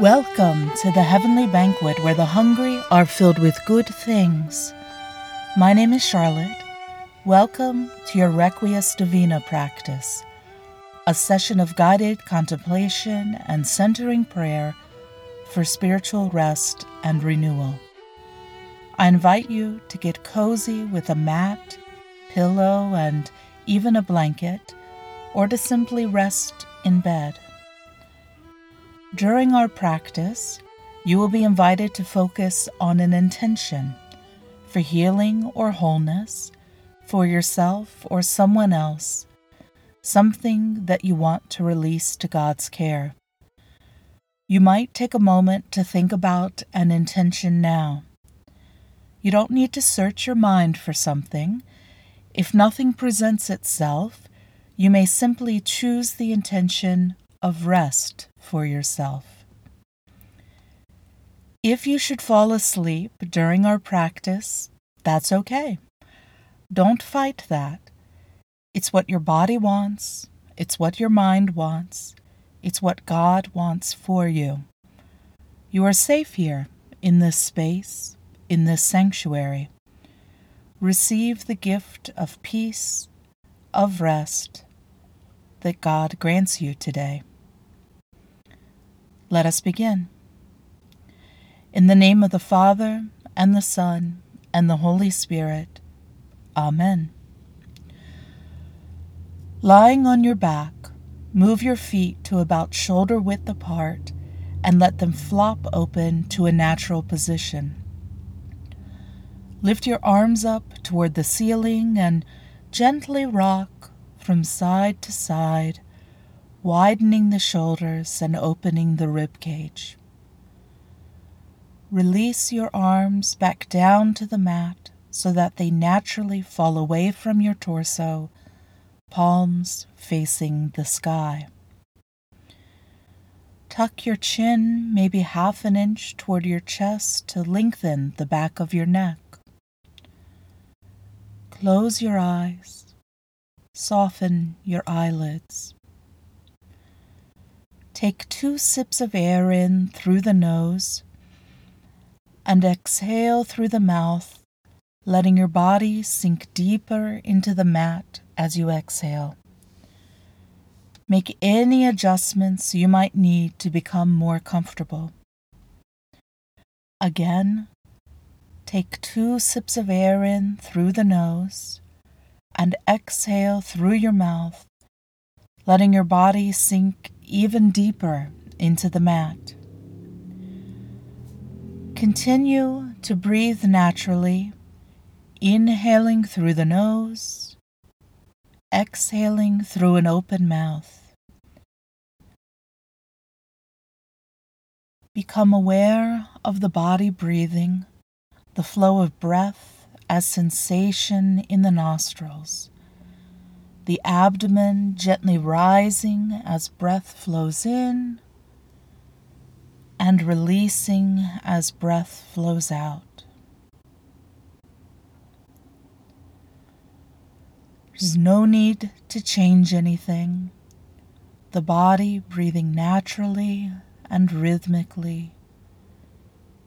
Welcome to the heavenly banquet where the hungry are filled with good things. My name is Charlotte. Welcome to your Requies Divina practice, a session of guided contemplation and centering prayer for spiritual rest and renewal. I invite you to get cozy with a mat, pillow, and even a blanket, or to simply rest in bed. During our practice, you will be invited to focus on an intention for healing or wholeness for yourself or someone else, something that you want to release to God's care. You might take a moment to think about an intention now. You don't need to search your mind for something. If nothing presents itself, you may simply choose the intention of rest for yourself. If you should fall asleep during our practice, that's okay. Don't fight that. It's what your body wants, it's what your mind wants, it's what God wants for you. You are safe here, in this space, in this sanctuary. Receive the gift of peace, of rest that God grants you today. Let us begin. In the name of the Father, and the Son, and the Holy Spirit. Amen. Lying on your back, move your feet to about shoulder width apart and let them flop open to a natural position. Lift your arms up toward the ceiling and gently rock from side to side widening the shoulders and opening the rib cage. Release your arms back down to the mat so that they naturally fall away from your torso, palms facing the sky. Tuck your chin maybe half an inch toward your chest to lengthen the back of your neck. Close your eyes. Soften your eyelids. Take two sips of air in through the nose and exhale through the mouth, letting your body sink deeper into the mat as you exhale. Make any adjustments you might need to become more comfortable. Again, take two sips of air in through the nose and exhale through your mouth, letting your body sink even deeper into the mat. Continue to breathe naturally, inhaling through the nose, exhaling through an open mouth. Become aware of the body breathing, the flow of breath as sensation in the nostrils the abdomen gently rising as breath flows in and releasing as breath flows out. There's no need to change anything. The body breathing naturally and rhythmically.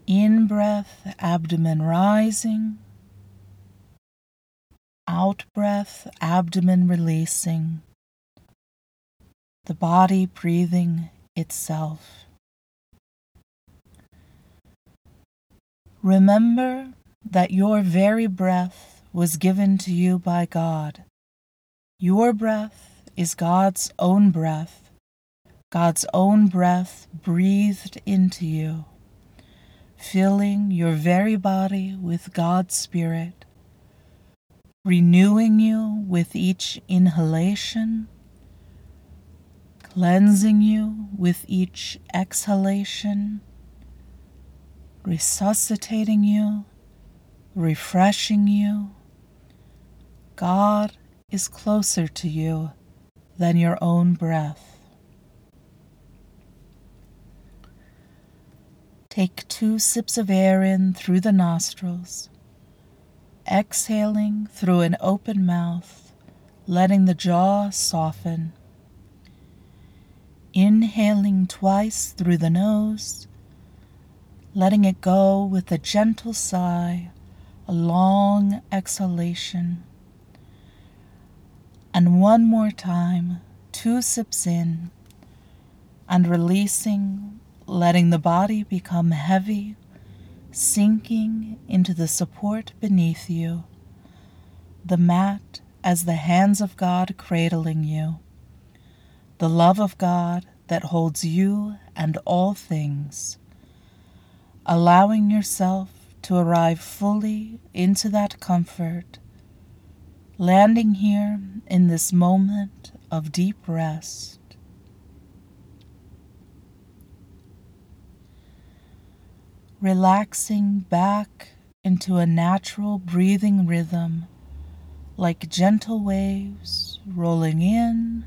In breath, abdomen rising out breath, abdomen releasing, the body breathing itself. Remember that your very breath was given to you by God. Your breath is God's own breath, God's own breath breathed into you, filling your very body with God's Spirit renewing you with each inhalation, cleansing you with each exhalation, resuscitating you, refreshing you. God is closer to you than your own breath. Take two sips of air in through the nostrils exhaling through an open mouth, letting the jaw soften. Inhaling twice through the nose, letting it go with a gentle sigh, a long exhalation. And one more time, two sips in, and releasing, letting the body become heavy, sinking into the support beneath you, the mat as the hands of God cradling you the love of God that holds you and all things, allowing yourself to arrive fully into that comfort, landing here in this moment of deep rest. Relaxing back into a natural breathing rhythm like gentle waves rolling in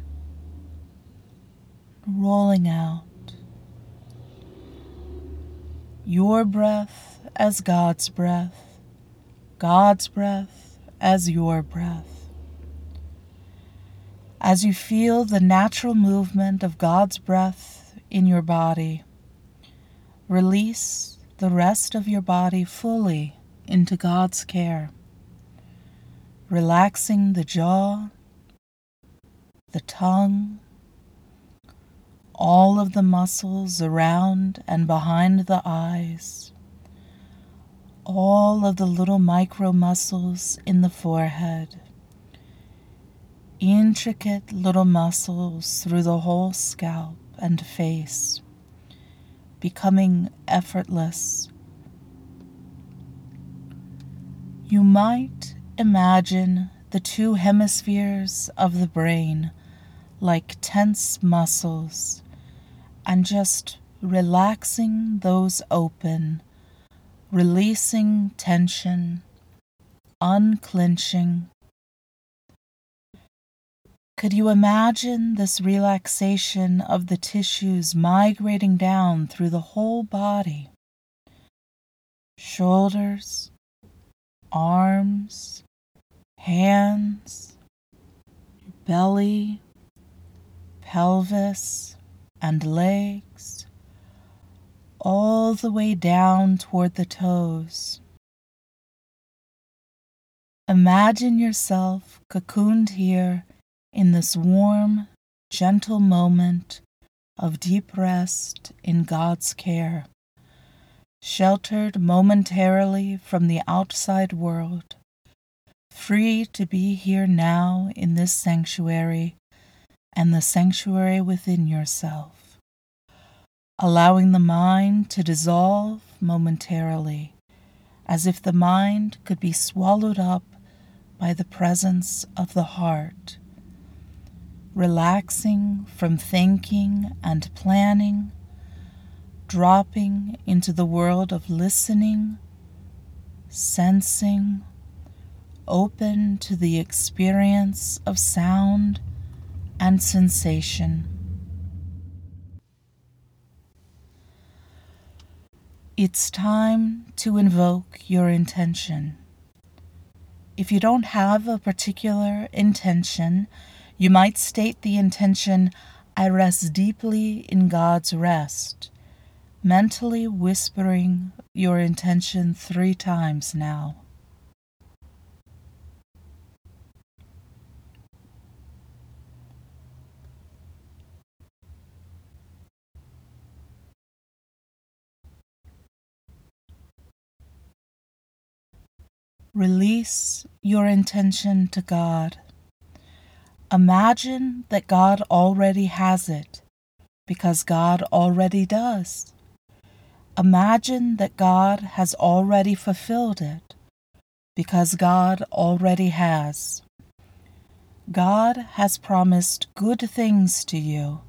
rolling out. Your breath as God's breath, God's breath as your breath. As you feel the natural movement of God's breath in your body, release the rest of your body fully into God's care, relaxing the jaw, the tongue, all of the muscles around and behind the eyes, all of the little micro muscles in the forehead, intricate little muscles through the whole scalp and face, becoming effortless. You might imagine the two hemispheres of the brain like tense muscles and just relaxing those open, releasing tension, unclenching. Could you imagine this relaxation of the tissues migrating down through the whole body? Shoulders, arms, hands, belly, pelvis, and legs, all the way down toward the toes. Imagine yourself cocooned here in this warm, gentle moment of deep rest in God's care, sheltered momentarily from the outside world, free to be here now in this sanctuary and the sanctuary within yourself, allowing the mind to dissolve momentarily, as if the mind could be swallowed up by the presence of the heart, relaxing from thinking and planning, dropping into the world of listening, sensing, open to the experience of sound and sensation. It's time to invoke your intention. If you don't have a particular intention, you might state the intention, I rest deeply in God's rest, mentally whispering your intention three times now. Release your intention to God. Imagine that God already has it because God already does. Imagine that God has already fulfilled it because God already has. God has promised good things to you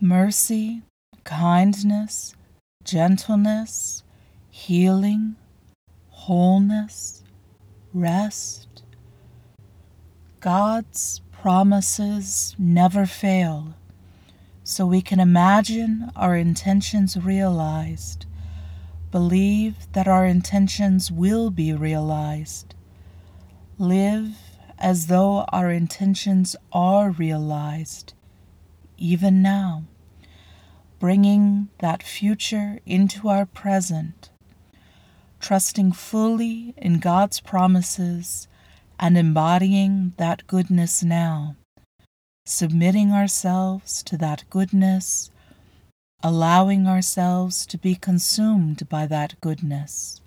mercy, kindness, gentleness, healing, wholeness, rest. God's promises never fail, so we can imagine our intentions realized, believe that our intentions will be realized, live as though our intentions are realized even now, bringing that future into our present, trusting fully in God's promises and embodying that goodness now, submitting ourselves to that goodness, allowing ourselves to be consumed by that goodness,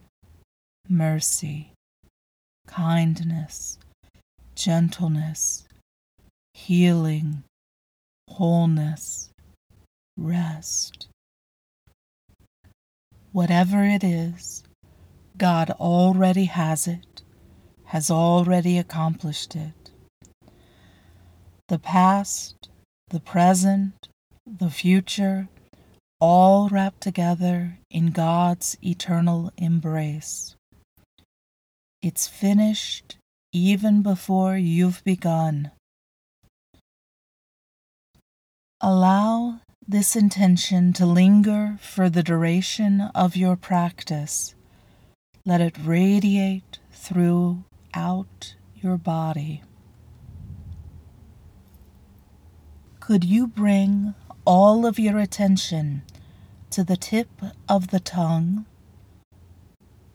mercy, kindness, gentleness, healing, wholeness, rest. Whatever it is, God already has it, has already accomplished it. The past, the present, the future, all wrapped together in God's eternal embrace. It's finished even before you've begun. Allow this intention to linger for the duration of your practice. Let it radiate throughout your body. Could you bring all of your attention to the tip of the tongue,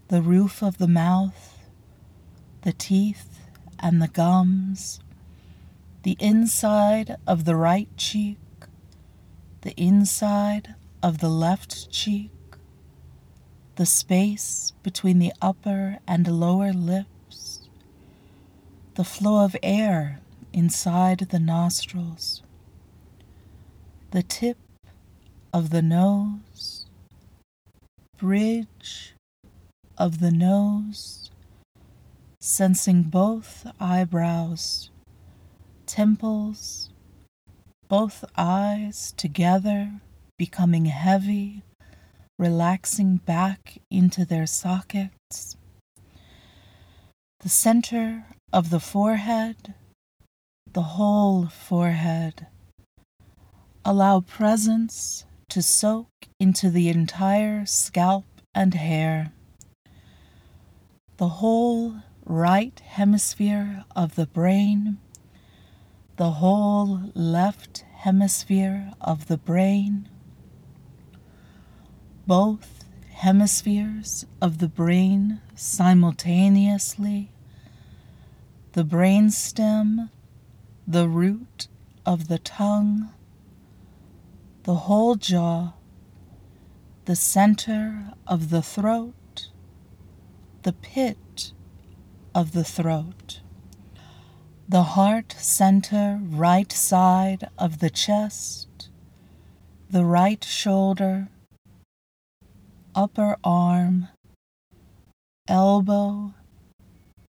the roof of the mouth, the teeth and the gums, the inside of the right cheek, the inside of the left cheek, the space between the upper and lower lips, the flow of air inside the nostrils, the tip of the nose, bridge of the nose, sensing both eyebrows, temples, both eyes together, becoming heavy, relaxing back into their sockets. The center of the forehead, the whole forehead. Allow presence to soak into the entire scalp and hair. The whole right hemisphere of the brain the whole left hemisphere of the brain, both hemispheres of the brain simultaneously, the brain stem, the root of the tongue, the whole jaw, the center of the throat, the pit of the throat the heart center, right side of the chest, the right shoulder, upper arm, elbow,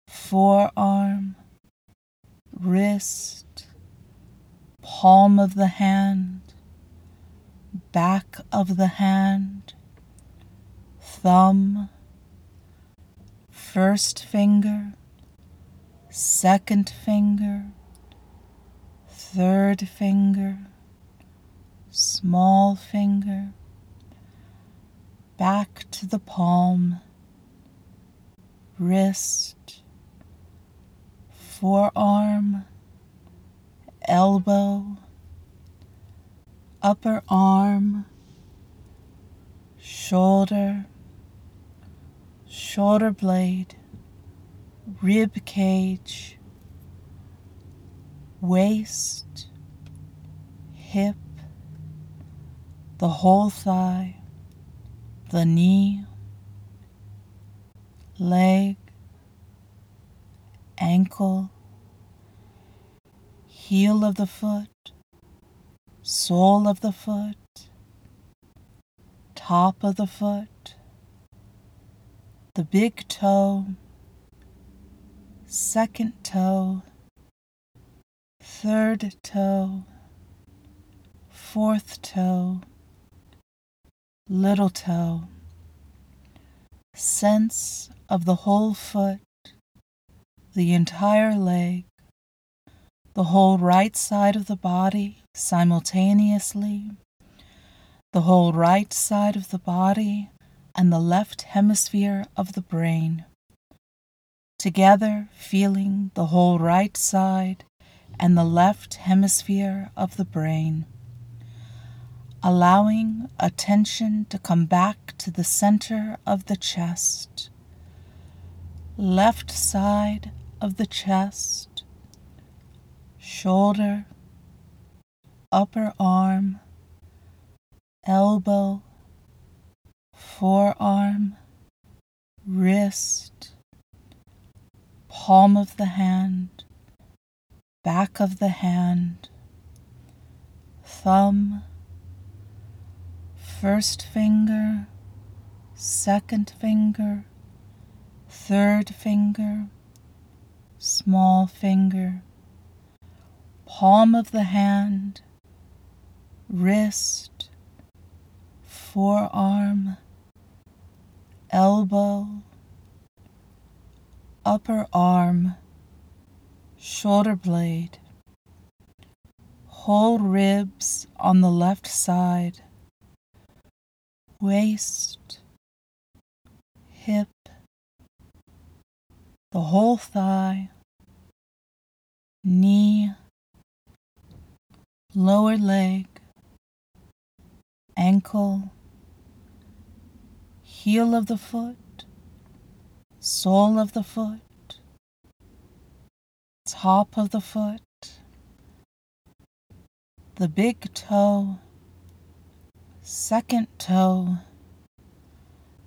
forearm, wrist, palm of the hand, back of the hand, thumb, first finger second finger, third finger, small finger, back to the palm, wrist, forearm, elbow, upper arm, shoulder, shoulder blade rib cage, waist, hip, the whole thigh, the knee, leg, ankle, heel of the foot, sole of the foot, top of the foot, the big toe, second toe, third toe, fourth toe, little toe. Sense of the whole foot, the entire leg, the whole right side of the body simultaneously, the whole right side of the body, and the left hemisphere of the brain together feeling the whole right side and the left hemisphere of the brain. Allowing attention to come back to the center of the chest, left side of the chest, shoulder, upper arm, elbow, forearm, wrist, palm of the hand, back of the hand, thumb, first finger, second finger, third finger, small finger, palm of the hand, wrist, forearm, elbow, upper arm, shoulder blade, whole ribs on the left side, waist, hip, the whole thigh, knee, lower leg, ankle, heel of the foot, sole of the foot, top of the foot, the big toe, second toe,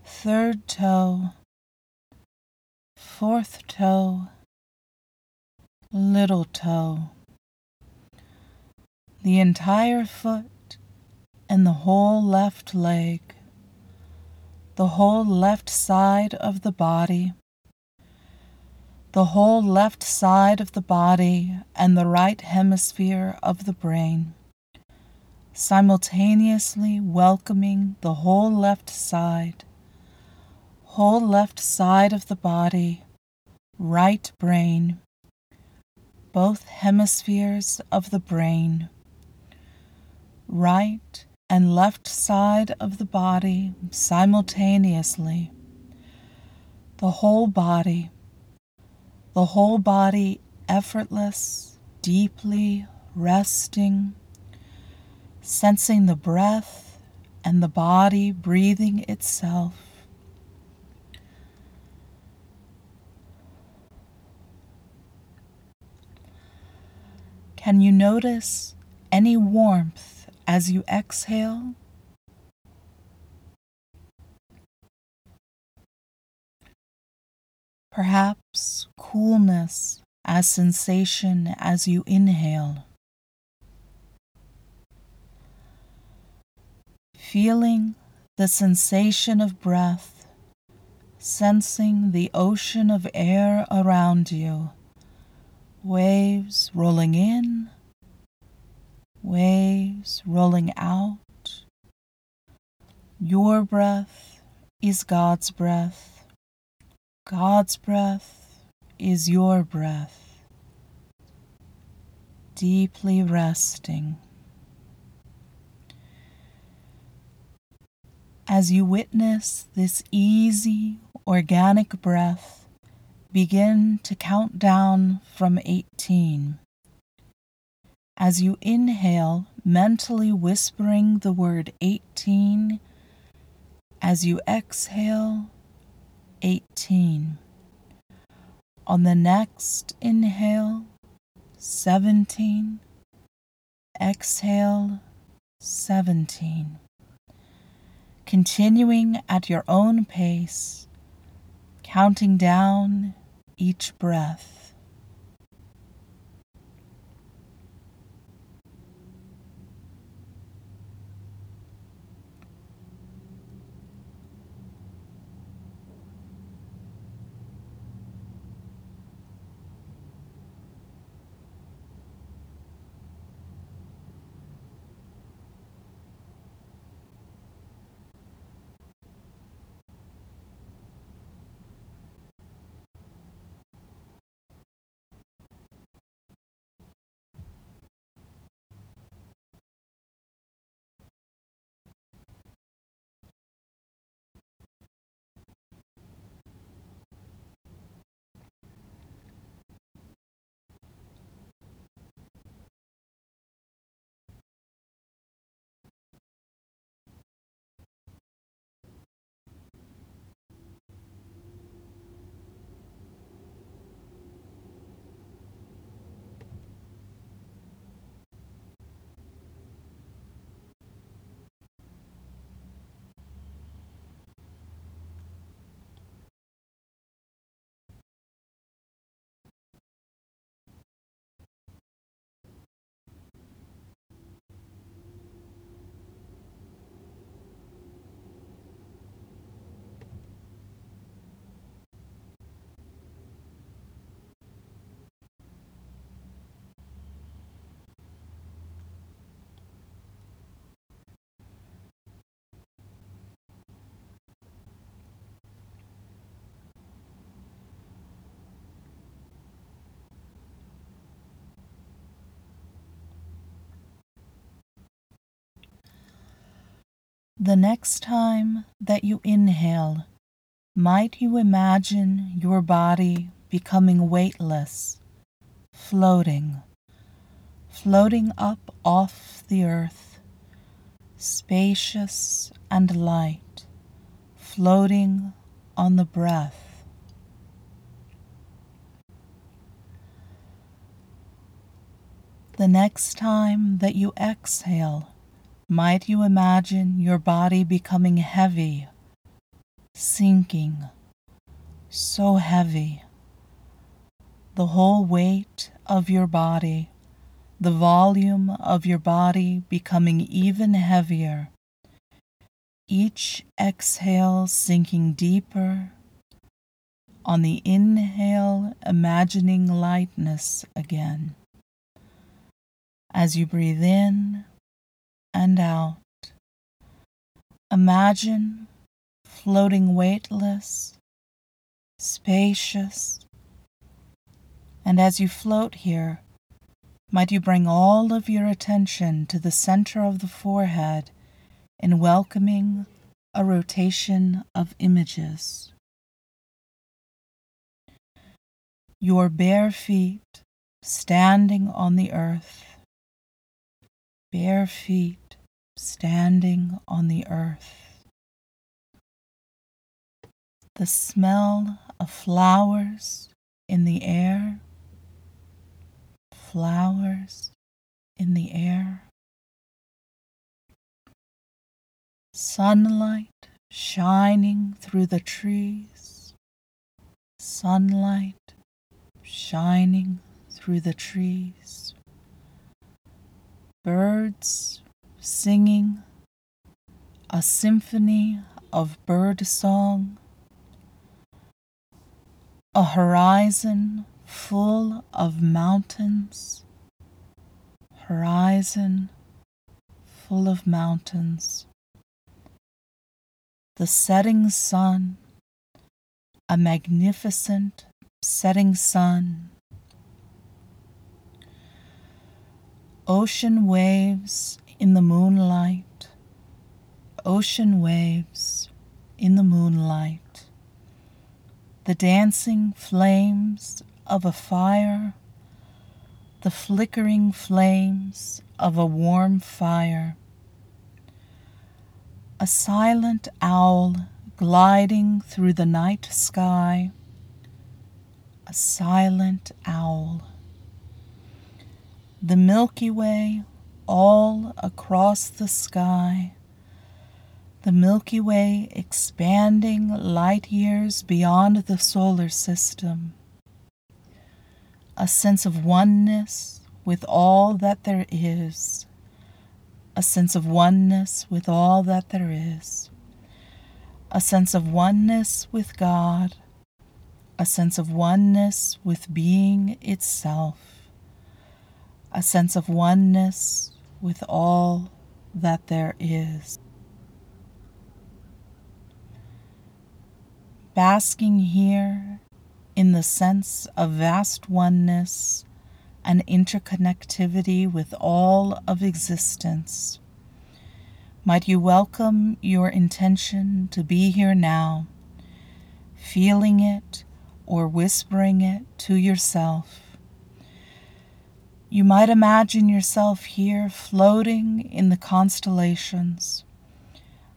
third toe, fourth toe, little toe, the entire foot and the whole left leg the whole left side of the body, the whole left side of the body and the right hemisphere of the brain, simultaneously welcoming the whole left side, whole left side of the body, right brain, both hemispheres of the brain, right and left side of the body simultaneously. The whole body, the whole body effortless, deeply resting, sensing the breath and the body breathing itself. Can you notice any warmth as you exhale, perhaps coolness as sensation as you inhale. Feeling the sensation of breath, sensing the ocean of air around you, waves rolling in waves rolling out. Your breath is God's breath. God's breath is your breath. Deeply resting. As you witness this easy, organic breath, begin to count down from 18 as you inhale, mentally whispering the word 18. As you exhale, 18. On the next inhale, 17. Exhale, 17. Continuing at your own pace, counting down each breath. The next time that you inhale, might you imagine your body becoming weightless, floating, floating up off the earth, spacious and light, floating on the breath. The next time that you exhale, might you imagine your body becoming heavy, sinking, so heavy. The whole weight of your body, the volume of your body becoming even heavier. Each exhale sinking deeper. On the inhale, imagining lightness again. As you breathe in and out, imagine floating weightless, spacious, and as you float here, might you bring all of your attention to the center of the forehead in welcoming a rotation of images. Your bare feet standing on the earth. Bare feet standing on the earth. The smell of flowers in the air, flowers in the air. Sunlight shining through the trees, sunlight shining through the trees birds singing a symphony of bird song, a horizon full of mountains, horizon full of mountains, the setting sun, a magnificent setting sun Ocean waves in the moonlight, ocean waves in the moonlight, the dancing flames of a fire, the flickering flames of a warm fire, a silent owl gliding through the night sky, a silent owl the Milky Way all across the sky, the Milky Way expanding light years beyond the solar system, a sense of oneness with all that there is, a sense of oneness with all that there is, a sense of oneness with God, a sense of oneness with being itself. A sense of oneness with all that there is. Basking here in the sense of vast oneness and interconnectivity with all of existence. Might you welcome your intention to be here now, feeling it or whispering it to yourself you might imagine yourself here floating in the constellations,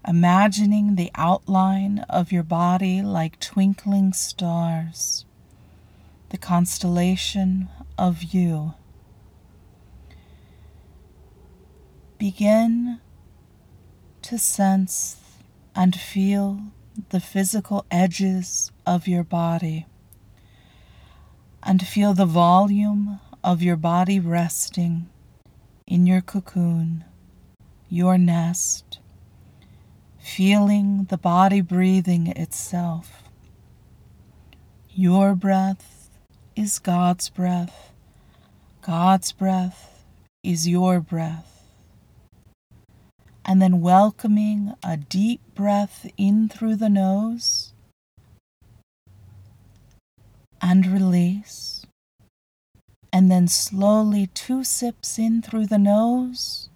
imagining the outline of your body like twinkling stars, the constellation of you. Begin to sense and feel the physical edges of your body and feel the volume of your body resting in your cocoon, your nest, feeling the body breathing itself. Your breath is God's breath. God's breath is your breath. And then welcoming a deep breath in through the nose and release and then slowly two sips in through the nose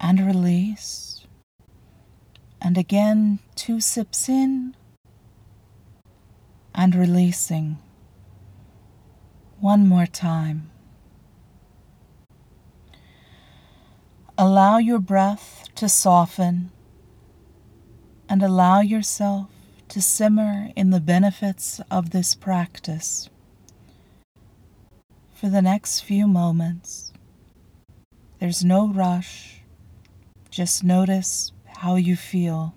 and release. And again, two sips in and releasing. One more time. Allow your breath to soften and allow yourself to simmer in the benefits of this practice. For the next few moments, there's no rush, just notice how you feel.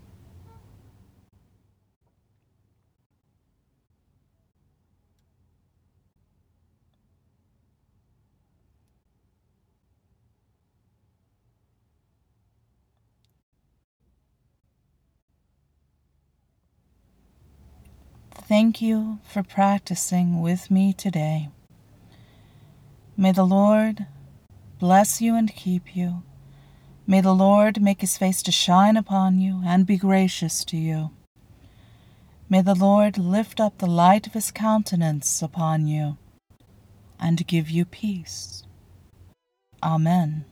Thank you for practicing with me today. May the Lord bless you and keep you. May the Lord make his face to shine upon you and be gracious to you. May the Lord lift up the light of his countenance upon you and give you peace. Amen.